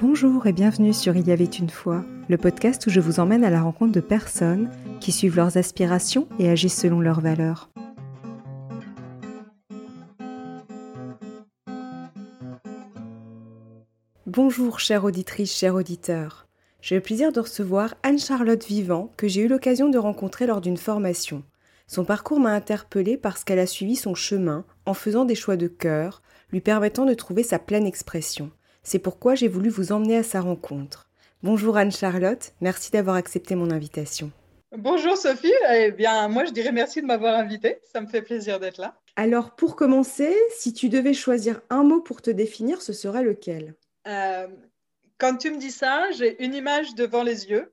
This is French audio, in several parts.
Bonjour et bienvenue sur Il y avait une fois, le podcast où je vous emmène à la rencontre de personnes qui suivent leurs aspirations et agissent selon leurs valeurs. Bonjour chère auditrice, chers auditeurs. J'ai le plaisir de recevoir Anne-Charlotte Vivant que j'ai eu l'occasion de rencontrer lors d'une formation. Son parcours m'a interpellée parce qu'elle a suivi son chemin en faisant des choix de cœur, lui permettant de trouver sa pleine expression. C'est pourquoi j'ai voulu vous emmener à sa rencontre. Bonjour Anne-Charlotte, merci d'avoir accepté mon invitation. Bonjour Sophie, eh bien moi je dirais merci de m'avoir invitée, ça me fait plaisir d'être là. Alors pour commencer, si tu devais choisir un mot pour te définir, ce serait lequel? Euh, Quand tu me dis ça, j'ai une image devant les yeux.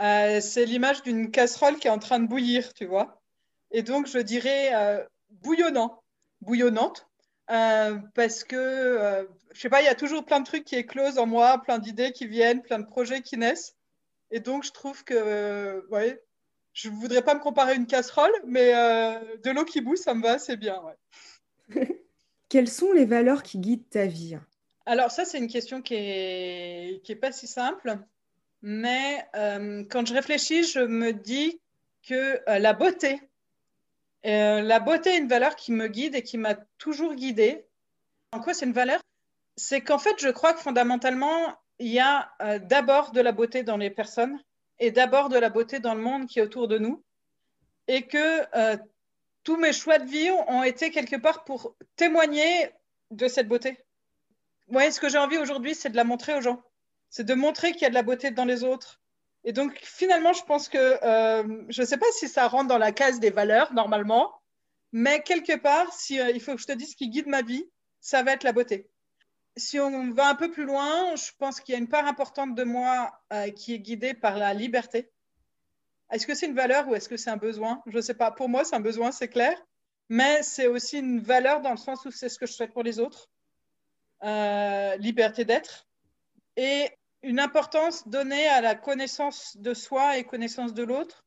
Euh, c'est l'image d'une casserole qui est en train de bouillir, tu vois. Et donc je dirais euh, bouillonnant, bouillonnante, euh, parce que, euh, je sais pas, il y a toujours plein de trucs qui éclosent en moi, plein d'idées qui viennent, plein de projets qui naissent. Et donc, je trouve que, euh, ouais, je voudrais pas me comparer à une casserole, mais de l'eau qui bout, ça me va assez bien. Ouais. Quelles sont les valeurs qui guident ta vie? Alors, ça, c'est une question qui est, qui est pas si simple. Mais quand je réfléchis, je me dis que la beauté, euh, la beauté est une valeur qui me guide et qui m'a toujours guidée. En quoi c'est une valeur? C'est qu'en fait, je crois que fondamentalement, il y a euh, d'abord de la beauté dans les personnes et d'abord de la beauté dans le monde qui est autour de nous. Et que euh, tous mes choix de vie ont été quelque part pour témoigner de cette beauté. Ouais, ce que j'ai envie aujourd'hui, c'est de la montrer aux gens. C'est de montrer qu'il y a de la beauté dans les autres, et donc, finalement, je pense que euh, je ne sais pas si ça rentre dans la case des valeurs, normalement, mais quelque part, euh, il faut que je te dise ce qui guide ma vie, ça va être la beauté. Si on va un peu plus loin, je pense qu'il y a une part importante de moi euh, qui est guidée par la liberté. Est-ce que c'est une valeur ou est-ce que c'est un besoin? Je ne sais pas. Pour moi, c'est un besoin, c'est clair. Mais c'est aussi une valeur dans le sens où c'est ce que je souhaite pour les autres. liberté d'être. Et une importance donnée à la connaissance de soi et connaissance de l'autre,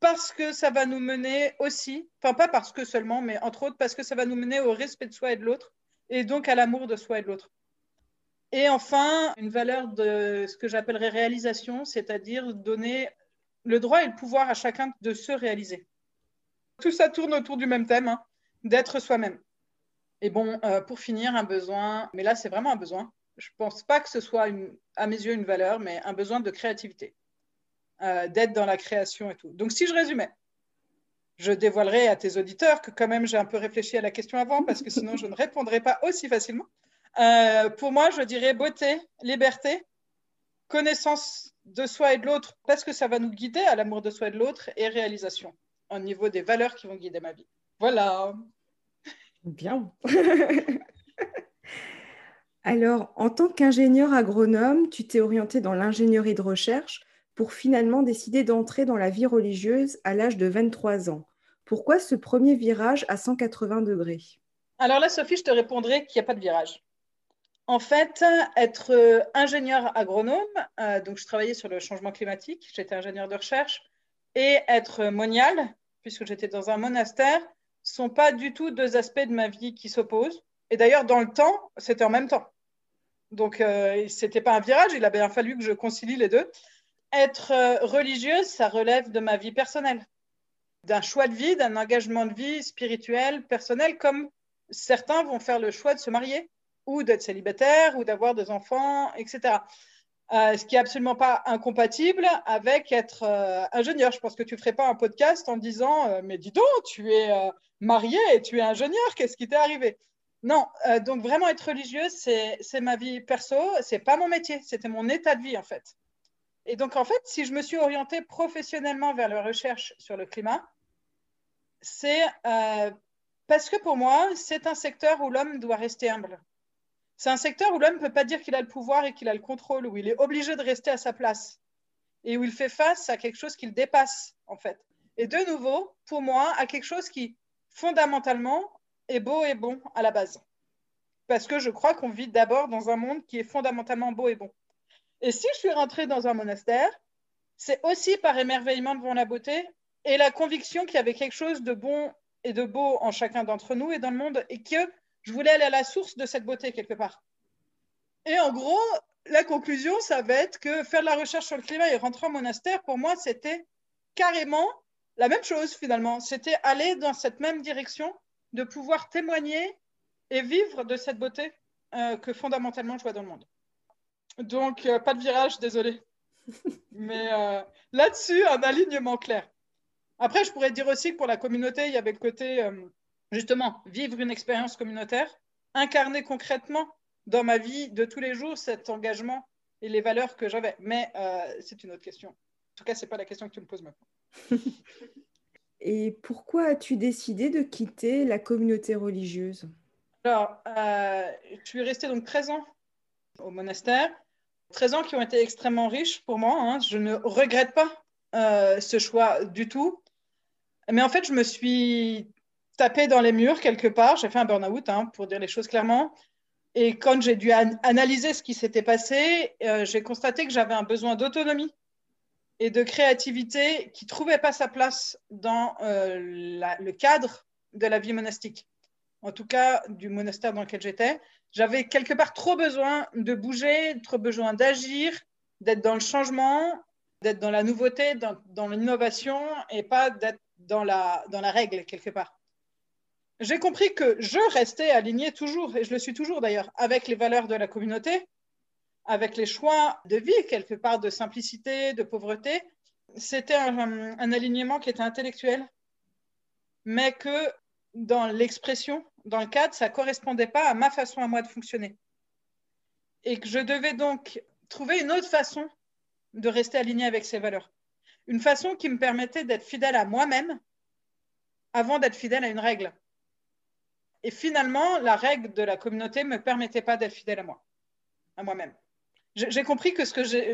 parce que ça va nous mener aussi, enfin pas parce que seulement, mais entre autres parce que ça va nous mener au respect de soi et de l'autre, et donc à l'amour de soi et de l'autre. Et enfin, une valeur de ce que j'appellerais réalisation, c'est-à-dire donner le droit et le pouvoir à chacun de se réaliser. Tout ça tourne autour du même thème, hein, d'être soi-même. Et bon, euh, pour finir, un besoin, mais là c'est vraiment un besoin, je ne pense pas que ce soit, à mes yeux, une valeur, mais un besoin de créativité, euh, d'être dans la création et tout. Donc, si je résumais, je dévoilerai à tes auditeurs que quand même j'ai un peu réfléchi à la question avant, parce que sinon je ne répondrai pas aussi facilement. Euh, pour moi, je dirais beauté, liberté, connaissance de soi et de l'autre, parce que ça va nous guider à l'amour de soi et de l'autre, et réalisation, au niveau des valeurs qui vont guider ma vie. Voilà. Bien. Alors, en tant qu'ingénieur agronome, tu t'es orienté dans l'ingénierie de recherche pour finalement décider d'entrer dans la vie religieuse à l'âge de 23 ans. Pourquoi ce premier virage à 180 degrés? Alors là, Sophie, je te répondrai qu'il n'y a pas de virage. En fait, être euh, ingénieur agronome, euh, donc je travaillais sur le changement climatique, j'étais ingénieur de recherche, et être monial, puisque j'étais dans un monastère, sont pas du tout deux aspects de ma vie qui s'opposent. Et d'ailleurs, dans le temps, c'était en même temps. Donc, euh, ce n'était pas un virage, il a bien fallu que je concilie les deux. Être euh, religieuse, ça relève de ma vie personnelle, d'un choix de vie, d'un engagement de vie spirituel, personnel, comme certains vont faire le choix de se marier ou d'être célibataire ou d'avoir des enfants, etc. Euh, ce qui est absolument pas incompatible avec être ingénieur. Je pense que tu ne ferais pas un podcast en disant Mais dis donc, tu es marié et tu es ingénieur, qu'est-ce qui t'est arrivé? Non, euh, donc vraiment être religieuse, c'est ma vie perso, c'est pas mon métier, c'était mon état de vie en fait. Et donc en fait, si je me suis orientée professionnellement vers la recherche sur le climat, c'est euh, parce que pour moi, c'est un secteur où l'homme doit rester humble. C'est un secteur où l'homme ne peut pas dire qu'il a le pouvoir et qu'il a le contrôle, où il est obligé de rester à sa place et où il fait face à quelque chose qu'il dépasse en fait. Et de nouveau, pour moi, à quelque chose qui fondamentalement est beau et bon à la base. Parce que je crois qu'on vit d'abord dans un monde qui est fondamentalement beau et bon. Et si je suis rentrée dans un monastère, c'est aussi par émerveillement devant la beauté et la conviction qu'il y avait quelque chose de bon et de beau en chacun d'entre nous et dans le monde et que je voulais aller à la source de cette beauté quelque part. Et en gros, la conclusion, ça va être que faire de la recherche sur le climat et rentrer en monastère, pour moi, c'était carrément la même chose finalement. C'était aller dans cette même direction, de pouvoir témoigner et vivre de cette beauté euh, que fondamentalement je vois dans le monde. Donc, euh, pas de virage, désolé. Mais euh, là-dessus, un alignement clair. Après, je pourrais dire aussi que pour la communauté, il y avait le côté, justement, vivre une expérience communautaire, incarner concrètement dans ma vie de tous les jours cet engagement et les valeurs que j'avais. Mais c'est une autre question. En tout cas, ce n'est pas la question que tu me poses maintenant. Et pourquoi as-tu décidé de quitter la communauté religieuse? Alors, euh, je suis restée donc 13 ans au monastère, 13 ans qui ont été extrêmement riches pour moi. Hein. Je ne regrette pas euh, ce choix du tout. Mais en fait, je me suis tapée dans les murs quelque part. J'ai fait un burn-out, hein, pour dire les choses clairement. Et quand j'ai dû analyser ce qui s'était passé, euh, j'ai constaté que j'avais un besoin d'autonomie et de créativité qui ne trouvait pas sa place dans euh, le cadre de la vie monastique. En tout cas, du monastère dans lequel j'étais. J'avais quelque part trop besoin de bouger, trop besoin d'agir, d'être dans le changement, d'être dans la nouveauté, dans, l'innovation et pas d'être dans la, dans la règle quelque part. J'ai compris que je restais aligné toujours, et je le suis toujours d'ailleurs, avec les valeurs de la communauté, avec les choix de vie, quelque part de simplicité, de pauvreté, c'était un, alignement qui était intellectuel, mais que dans l'expression, dans le cadre, ça ne correspondait pas à ma façon à moi de fonctionner. Et que je devais donc trouver une autre façon de rester aligné avec ces valeurs. Une façon qui me permettait d'être fidèle à moi-même avant d'être fidèle à une règle. Et finalement, la règle de la communauté ne me permettait pas d'être fidèle à moi, à moi-même j'ai compris que ce que j'ai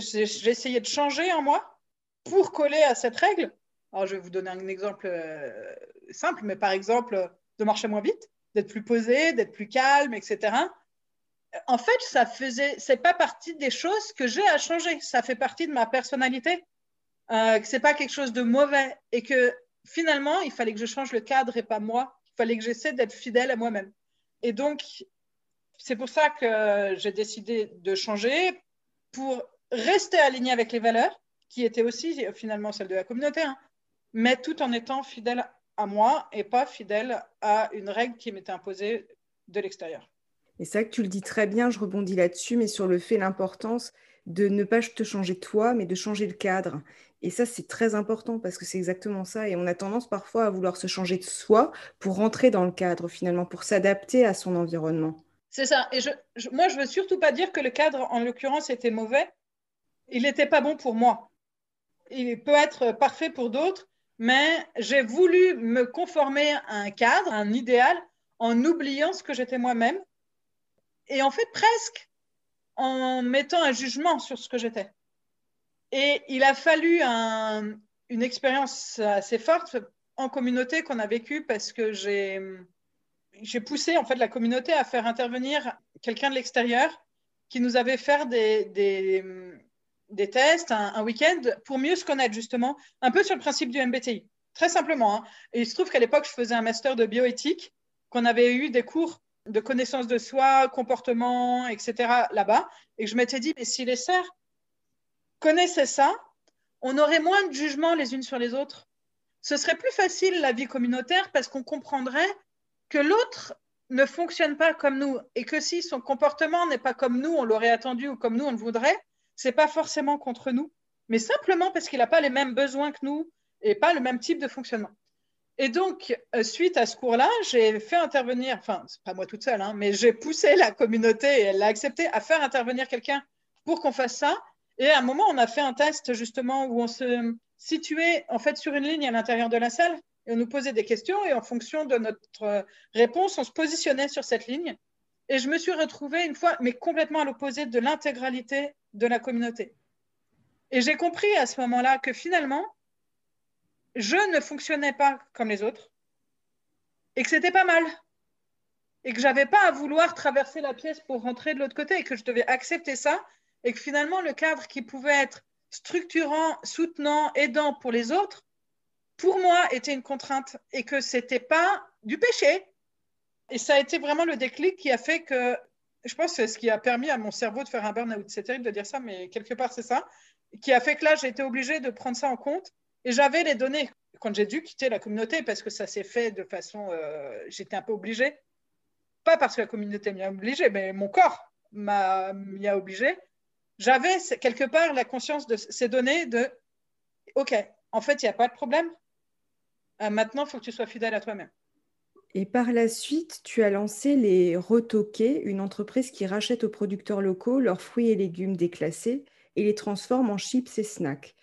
essayé de changer en moi pour coller à cette règle, alors je vais vous donner un exemple euh, simple, mais par exemple, de marcher moins vite, d'être plus posé, d'être plus calme, etc. En fait, ça faisait, c'est pas partie des choses que j'ai à changer. Ça fait partie de ma personnalité. Euh, que c'est pas quelque chose de mauvais et que finalement, il fallait que je change le cadre et pas moi. Il fallait que j'essaie d'être fidèle à moi-même. Et donc, c'est pour ça que j'ai décidé de changer pour rester aligné avec les valeurs, qui étaient aussi finalement celles de la communauté, hein, mais tout en étant fidèle à moi et pas fidèle à une règle qui m'était imposée de l'extérieur. Et c'est tu le dis très bien, je rebondis là-dessus, mais sur le fait, l'importance de ne pas te changer toi, mais de changer le cadre. Et ça, c'est très important parce que c'est exactement ça. Et on a tendance parfois à vouloir se changer de soi pour rentrer dans le cadre, finalement, pour s'adapter à son environnement. C'est ça. Et je, moi, je veux surtout pas dire que le cadre, en l'occurrence, était mauvais. Il n'était pas bon pour moi. Il peut être parfait pour d'autres, mais j'ai voulu me conformer à un cadre, un idéal, en oubliant ce que j'étais moi-même. Et en fait, presque en mettant un jugement sur ce que j'étais. Et il a fallu une expérience assez forte en communauté qu'on a vécue parce que j'ai j'ai poussé en fait la communauté à faire intervenir quelqu'un de l'extérieur qui nous avait fait des, des, tests un, week-end pour mieux se connaître justement, un peu sur le principe du MBTI, très simplement. Hein. Et il se trouve qu'à l'époque, je faisais un master de bioéthique, qu'on avait eu des cours de connaissance de soi, comportement, etc. là-bas, et je m'étais dit, mais si les sœurs connaissaient ça, on aurait moins de jugement les unes sur les autres. Ce serait plus facile la vie communautaire parce qu'on comprendrait que l'autre ne fonctionne pas comme nous et que si son comportement n'est pas comme nous, on l'aurait attendu ou comme nous, on le voudrait, c'est pas forcément contre nous, mais simplement parce qu'il n'a pas les mêmes besoins que nous et pas le même type de fonctionnement. Et donc, euh, suite à ce cours-là, j'ai fait intervenir, enfin, c'est pas moi toute seule, hein, mais j'ai poussé la communauté et elle l'a accepté à faire intervenir quelqu'un pour qu'on fasse ça. Et à un moment, on a fait un test justement où on se situait en fait sur une ligne à l'intérieur de la salle et on nous posait des questions et en fonction de notre réponse, on se positionnait sur cette ligne. Et je me suis retrouvée une fois, mais complètement à l'opposé de l'intégralité de la communauté. Et j'ai compris à ce moment-là que finalement, je ne fonctionnais pas comme les autres et que c'était pas mal et que j'avais pas à vouloir traverser la pièce pour rentrer de l'autre côté et que je devais accepter ça et que finalement le cadre qui pouvait être structurant, soutenant, aidant pour les autres pour moi, était une contrainte et que c'était pas du péché. Et ça a été vraiment le déclic qui a fait que je pense que c'est ce qui a permis à mon cerveau de faire un burn-out. C'est terrible de dire ça, mais quelque part, c'est ça. Qui a fait que là, j'ai été obligée de prendre ça en compte. Et j'avais les données quand j'ai dû quitter la communauté, parce que ça s'est fait de façon. Euh, j'étais un peu obligée. Pas parce que la communauté m'y a obligée, mais mon corps m'y a obligée. J'avais quelque part la conscience de ces données de OK, en fait, il n'y a pas de problème. Euh, maintenant, il faut que tu sois fidèle à toi-même. Et par la suite, tu as lancé les Retoqués, une entreprise qui rachète aux producteurs locaux leurs fruits et légumes déclassés et les transforme en chips et snacks.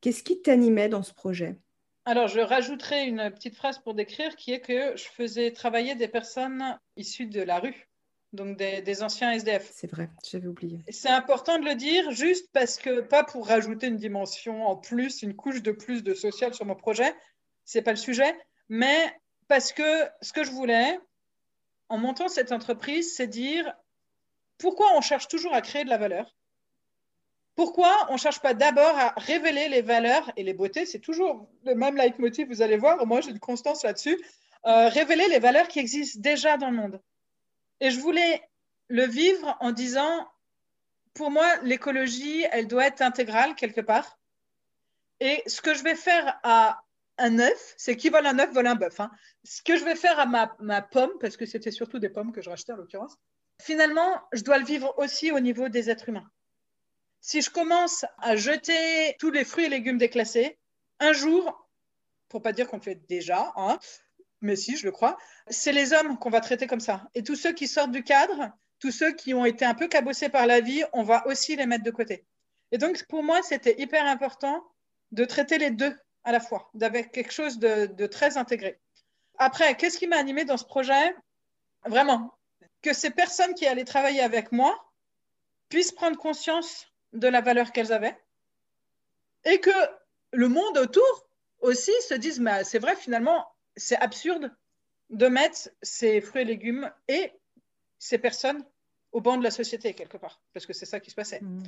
Qu'est-ce qui t'animait dans ce projet? Alors, je rajouterai une petite phrase pour décrire qui est que je faisais travailler des personnes issues de la rue, donc des, anciens SDF. C'est vrai, j'avais oublié. C'est important de le dire, juste parce que, pas pour rajouter une dimension en plus, une couche de plus de social sur mon projet, c'est pas le sujet, mais parce que ce que je voulais, en montant cette entreprise, c'est dire pourquoi on cherche toujours à créer de la valeur Pourquoi on ne cherche pas d'abord à révéler les valeurs et les beautés C'est toujours le même leitmotiv, vous allez voir, moi j'ai une constance là-dessus. Euh, révéler les valeurs qui existent déjà dans le monde. Et je voulais le vivre en disant, pour moi, l'écologie, elle doit être intégrale quelque part. Et ce que je vais faire à un œuf, c'est qui vole un œuf vole un bœuf. Hein. Ce que je vais faire à ma, pomme, parce que c'était surtout des pommes que je rachetais en l'occurrence, finalement, je dois le vivre aussi au niveau des êtres humains. Si je commence à jeter tous les fruits et légumes déclassés, un jour, pour pas dire qu'on fait déjà, hein, mais si, je le crois, c'est les hommes qu'on va traiter comme ça. Et tous ceux qui sortent du cadre, tous ceux qui ont été un peu cabossés par la vie, on va aussi les mettre de côté. Et donc, pour moi, c'était hyper important de traiter les deux à la fois, d'avoir quelque chose de, très intégré. Après, qu'est-ce qui m'a animé dans ce projet? Vraiment, que ces personnes qui allaient travailler avec moi puissent prendre conscience de la valeur qu'elles avaient et que le monde autour aussi se dise, c'est vrai, finalement, c'est absurde de mettre ces fruits et légumes et ces personnes au banc de la société, quelque part, parce que c'est ça qui se passait. Mmh.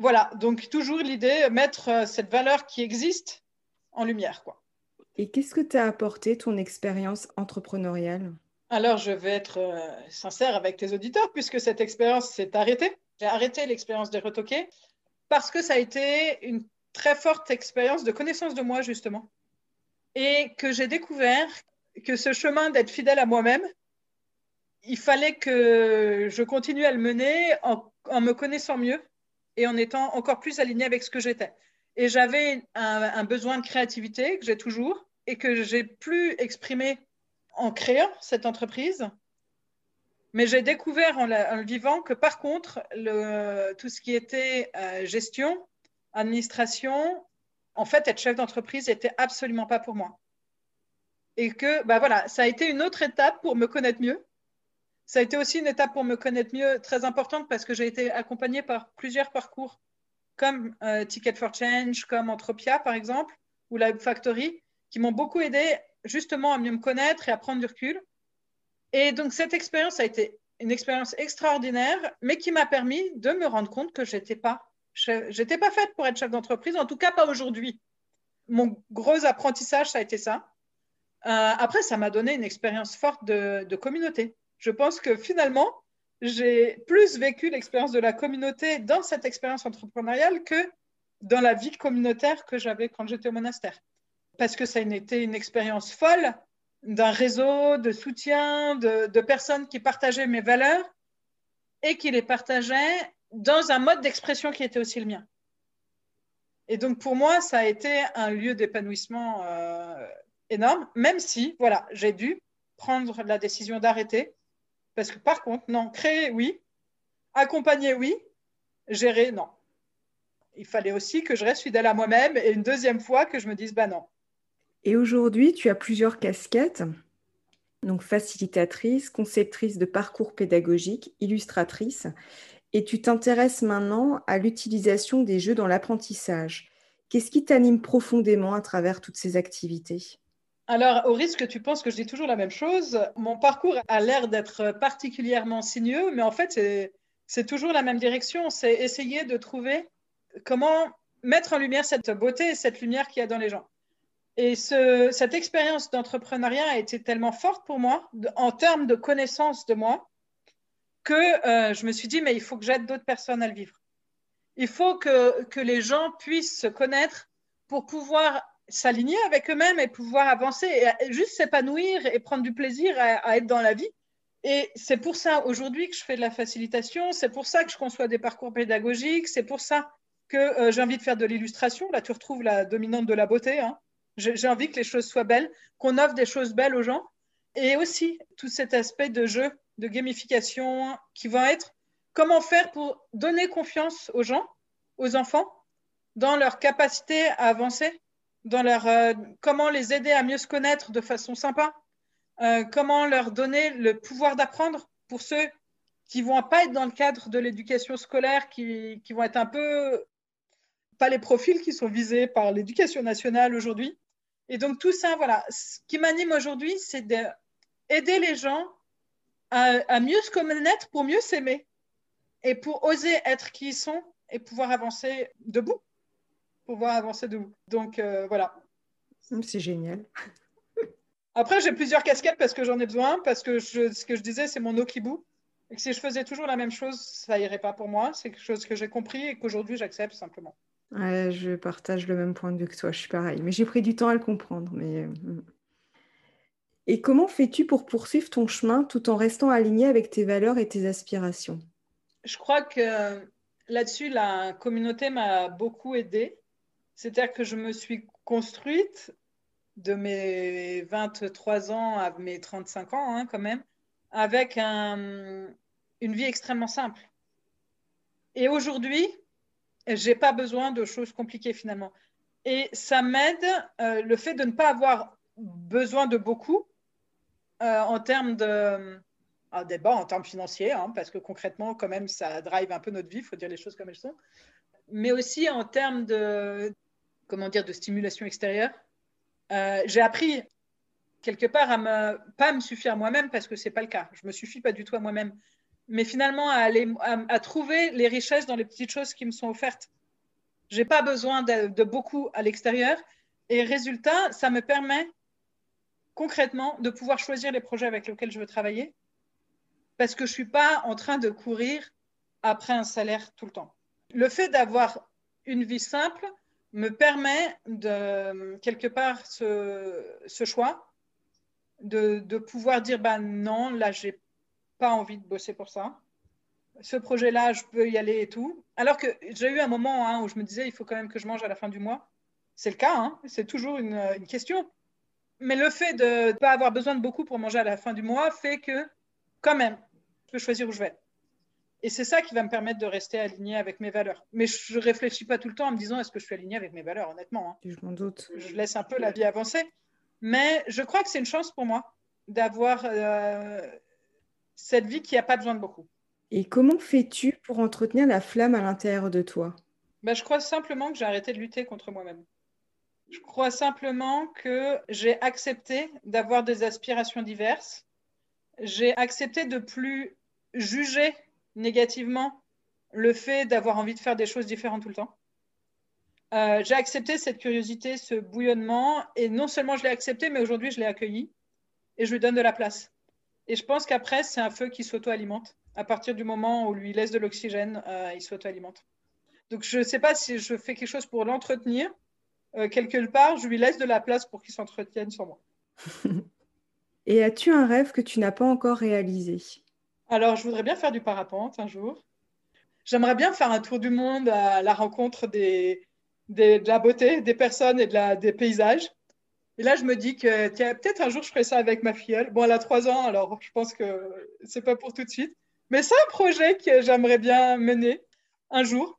Voilà, donc toujours l'idée, mettre euh, cette valeur qui existe en lumière. Quoi. Et qu'est-ce que t'as apporté ton expérience entrepreneuriale? Alors, je vais être euh, sincère avec tes auditeurs, puisque cette expérience s'est arrêtée. J'ai arrêté l'expérience des retoqués parce que ça a été une très forte expérience de connaissance de moi, justement. Et que j'ai découvert que ce chemin d'être fidèle à moi-même, il fallait que je continue à le mener en me connaissant mieux et en étant encore plus alignée avec ce que j'étais. Et j'avais un, besoin de créativité que j'ai toujours et que j'ai plus exprimé en créant cette entreprise. Mais j'ai découvert en, le vivant que par contre, tout ce qui était euh, gestion, administration, en fait, être chef d'entreprise n'était absolument pas pour moi. Et que, bah voilà, ça a été une autre étape pour me connaître mieux ça a été aussi une étape pour me connaître mieux, très importante parce que j'ai été accompagnée par plusieurs parcours, comme euh, Ticket for Change, comme Entropia par exemple, ou la Factory, qui m'ont beaucoup aidé justement à mieux me connaître et à prendre du recul. Et donc cette expérience a été une expérience extraordinaire, mais qui m'a permis de me rendre compte que j'étais pas, j'étais pas faite pour être chef d'entreprise, en tout cas pas aujourd'hui. Mon gros apprentissage, ça a été ça. Euh, après, ça m'a donné une expérience forte de communauté je pense que finalement, j'ai plus vécu l'expérience de la communauté dans cette expérience entrepreneuriale que dans la vie communautaire que j'avais quand j'étais au monastère. Parce que ça a été une expérience folle d'un réseau de soutien, de, personnes qui partageaient mes valeurs et qui les partageaient dans un mode d'expression qui était aussi le mien. Et donc pour moi, ça a été un lieu d'épanouissement euh, énorme, même si, voilà, j'ai dû prendre la décision d'arrêter parce que par contre, non, créer, oui. Accompagner, oui. Gérer, non. Il fallait aussi que je reste fidèle à moi-même et une deuxième fois que je me dise, bah non. Et aujourd'hui, tu as plusieurs casquettes. Donc facilitatrice, conceptrice de parcours pédagogique, illustratrice. Et tu t'intéresses maintenant à l'utilisation des jeux dans l'apprentissage. Qu'est-ce qui t'anime profondément à travers toutes ces activités? Alors, au risque que tu penses que je dis toujours la même chose, mon parcours a l'air d'être particulièrement sinueux, mais en fait, c'est toujours la même direction. C'est essayer de trouver comment mettre en lumière cette beauté et cette lumière qu'il y a dans les gens. Et cette expérience d'entrepreneuriat a été tellement forte pour moi, en termes de connaissance de moi, que euh, je me suis dit, mais il faut que j'aide d'autres personnes à le vivre. Il faut que, que les gens puissent se connaître pour pouvoir s'aligner avec eux-mêmes et pouvoir avancer et juste s'épanouir et prendre du plaisir à, être dans la vie. Et c'est pour ça aujourd'hui que je fais de la facilitation, c'est pour ça que je conçois des parcours pédagogiques, c'est pour ça que euh, j'ai envie de faire de l'illustration. Là, tu retrouves la dominante de la beauté. Hein. J'ai envie que les choses soient belles, qu'on offre des choses belles aux gens. Et aussi tout cet aspect de jeu, de gamification qui va être comment faire pour donner confiance aux gens, aux enfants, dans leur capacité à avancer, dans leur euh, comment les aider à mieux se connaître de façon sympa, euh, comment leur donner le pouvoir d'apprendre pour ceux qui vont pas être dans le cadre de l'éducation scolaire, qui, vont être un peu pas les profils qui sont visés par l'éducation nationale aujourd'hui. Et donc tout ça, voilà, ce qui m'anime aujourd'hui, c'est d'aider les gens à mieux se connaître pour mieux s'aimer et pour oser être qui ils sont et pouvoir avancer debout pouvoir avancer de vous. Donc euh, voilà. C'est génial. Après, j'ai plusieurs casquettes parce que j'en ai besoin, parce que je, ce que je disais, c'est mon okibu. Et que si je faisais toujours la même chose, ça irait pas pour moi. C'est quelque chose que j'ai compris et qu'aujourd'hui, j'accepte simplement. Ouais, je partage le même point de vue que toi, je suis pareil. Mais j'ai pris du temps à le comprendre. Mais... Euh, et comment fais-tu pour poursuivre ton chemin tout en restant aligné avec tes valeurs et tes aspirations? Je crois que là-dessus, la communauté m'a beaucoup aidée. C'est-à-dire que je me suis construite de mes 23 ans à mes 35 ans, hein, quand même, avec une vie extrêmement simple. Et aujourd'hui, j'ai pas besoin de choses compliquées finalement. Et ça m'aide euh, le fait de ne pas avoir besoin de beaucoup euh, en termes de ah, débat en termes financiers, hein, parce que concrètement, quand même, ça drive un peu notre vie, il faut dire les choses comme elles sont, mais aussi en termes de, comment dire, de stimulation extérieure. Euh, j'ai appris quelque part à me pas me suffire moi-même parce que c'est pas le cas. Je me suffis pas du tout à moi-même, mais finalement à aller à, trouver les richesses dans les petites choses qui me sont offertes. J'ai pas besoin de, de beaucoup à l'extérieur et résultat, ça me permet concrètement de pouvoir choisir les projets avec lesquels je veux travailler parce que je suis pas en train de courir après un salaire tout le temps. Le fait d'avoir une vie simple, me permet de, quelque part, ce, choix, de, pouvoir dire, ben non, là, j'ai pas envie de bosser pour ça. Ce projet-là, je peux y aller et tout. Alors que j'ai eu un moment hein, où je me disais, il faut quand même que je mange à la fin du mois. C'est le cas, hein, c'est toujours une, une, question. Mais le fait de ne pas avoir besoin de beaucoup pour manger à la fin du mois fait que, quand même, je peux choisir où je vais. Et c'est ça qui va me permettre de rester aligné avec mes valeurs. Mais je ne réfléchis pas tout le temps en me disant est-ce que je suis aligné avec mes valeurs, honnêtement. Hein. Je m'en doute. Je laisse un peu la vie avancer. Mais je crois que c'est une chance pour moi d'avoir euh, cette vie qui n'a pas besoin de beaucoup. Et comment fais-tu pour entretenir la flamme à l'intérieur de toi? Ben, Je crois simplement que j'ai arrêté de lutter contre moi-même. Je crois simplement que j'ai accepté d'avoir des aspirations diverses. J'ai accepté de plus juger négativement le fait d'avoir envie de faire des choses différentes tout le temps. Euh, j'ai accepté cette curiosité, ce bouillonnement, et non seulement je l'ai accepté, mais aujourd'hui je l'ai accueilli et je lui donne de la place. Et je pense qu'après, c'est un feu qui s'auto-alimente. À partir du moment où lui laisse de l'oxygène, euh, il s'auto-alimente. Donc je ne sais pas si je fais quelque chose pour l'entretenir. Euh, quelque part, je lui laisse de la place pour qu'il s'entretienne sans moi. et as-tu un rêve que tu n'as pas encore réalisé? Alors, je voudrais bien faire du parapente un jour. J'aimerais bien faire un tour du monde à la rencontre de la beauté des personnes et de des paysages. Et là, je me dis que peut-être un jour, je ferai ça avec ma filleule. Bon, elle a trois ans, alors je pense que c'est pas pour tout de suite. Mais c'est un projet que j'aimerais bien mener un jour.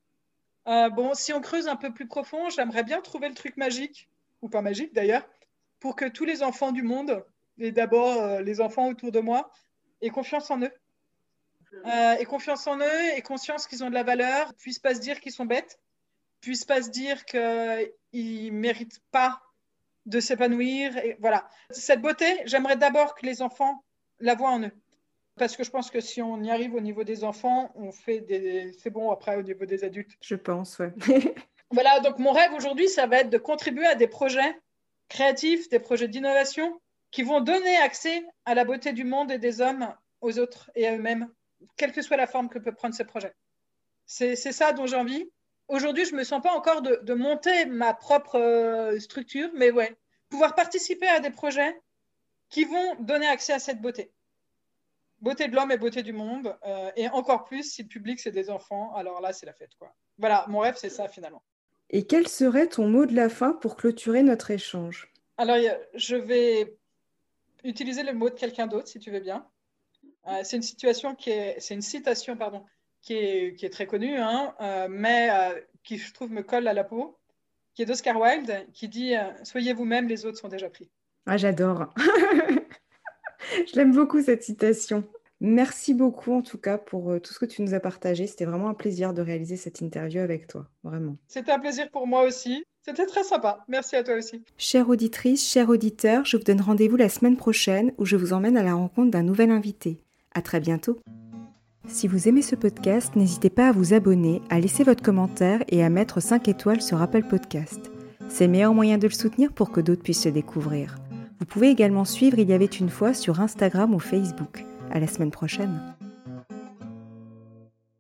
Euh, bon, si on creuse un peu plus profond, j'aimerais bien trouver le truc magique, ou pas magique d'ailleurs, pour que tous les enfants du monde, et d'abord euh, les enfants autour de moi, aient confiance en eux euh, et confiance en eux et conscience qu'ils ont de la valeur, puissent pas se dire qu'ils sont bêtes, puissent pas se dire qu'ils méritent pas de s'épanouir. Et voilà. Cette beauté, j'aimerais d'abord que les enfants la voient en eux. Parce que je pense que si on y arrive au niveau des enfants, on fait des. C'est bon après au niveau des adultes. Je pense, ouais. voilà, donc mon rêve aujourd'hui, ça va être de contribuer à des projets créatifs, des projets d'innovation qui vont donner accès à la beauté du monde et des hommes aux autres et à eux-mêmes quelle que soit la forme que peut prendre ce projet. C'est ça dont j'ai envie. Aujourd'hui, je ne me sens pas encore de, de monter ma propre euh, structure, mais ouais, pouvoir participer à des projets qui vont donner accès à cette beauté. Beauté de l'homme et beauté du monde. Euh, et encore plus si le public, c'est des enfants. Alors là, c'est la fête. Quoi. Voilà, mon rêve, c'est ça finalement. Et quel serait ton mot de la fin pour clôturer notre échange? Alors, je vais utiliser le mot de quelqu'un d'autre, si tu veux bien. Euh, c'est une situation qui est, c'est une citation, pardon, qui est, qui est très connue, hein, euh, mais qui, je trouve, me colle à la peau, qui est d'Oscar Wilde, qui dit Soyez vous-même, les autres sont déjà pris. Ah, j'adore. Je l'aime beaucoup cette citation. Merci beaucoup en tout cas pour euh, tout ce que tu nous as partagé. C'était vraiment un plaisir de réaliser cette interview avec toi, vraiment. C'était un plaisir pour moi aussi. C'était très sympa. Merci à toi aussi. Chère auditrice, chers auditeurs, je vous donne rendez-vous la semaine prochaine où je vous emmène à la rencontre d'un nouvel invité. À très bientôt. Si vous aimez ce podcast, n'hésitez pas à vous abonner, à laisser votre commentaire et à mettre 5 étoiles sur Apple Podcast. C'est le meilleur moyen de le soutenir pour que d'autres puissent le découvrir. Vous pouvez également suivre Il y avait une fois sur Instagram ou Facebook. À la semaine prochaine.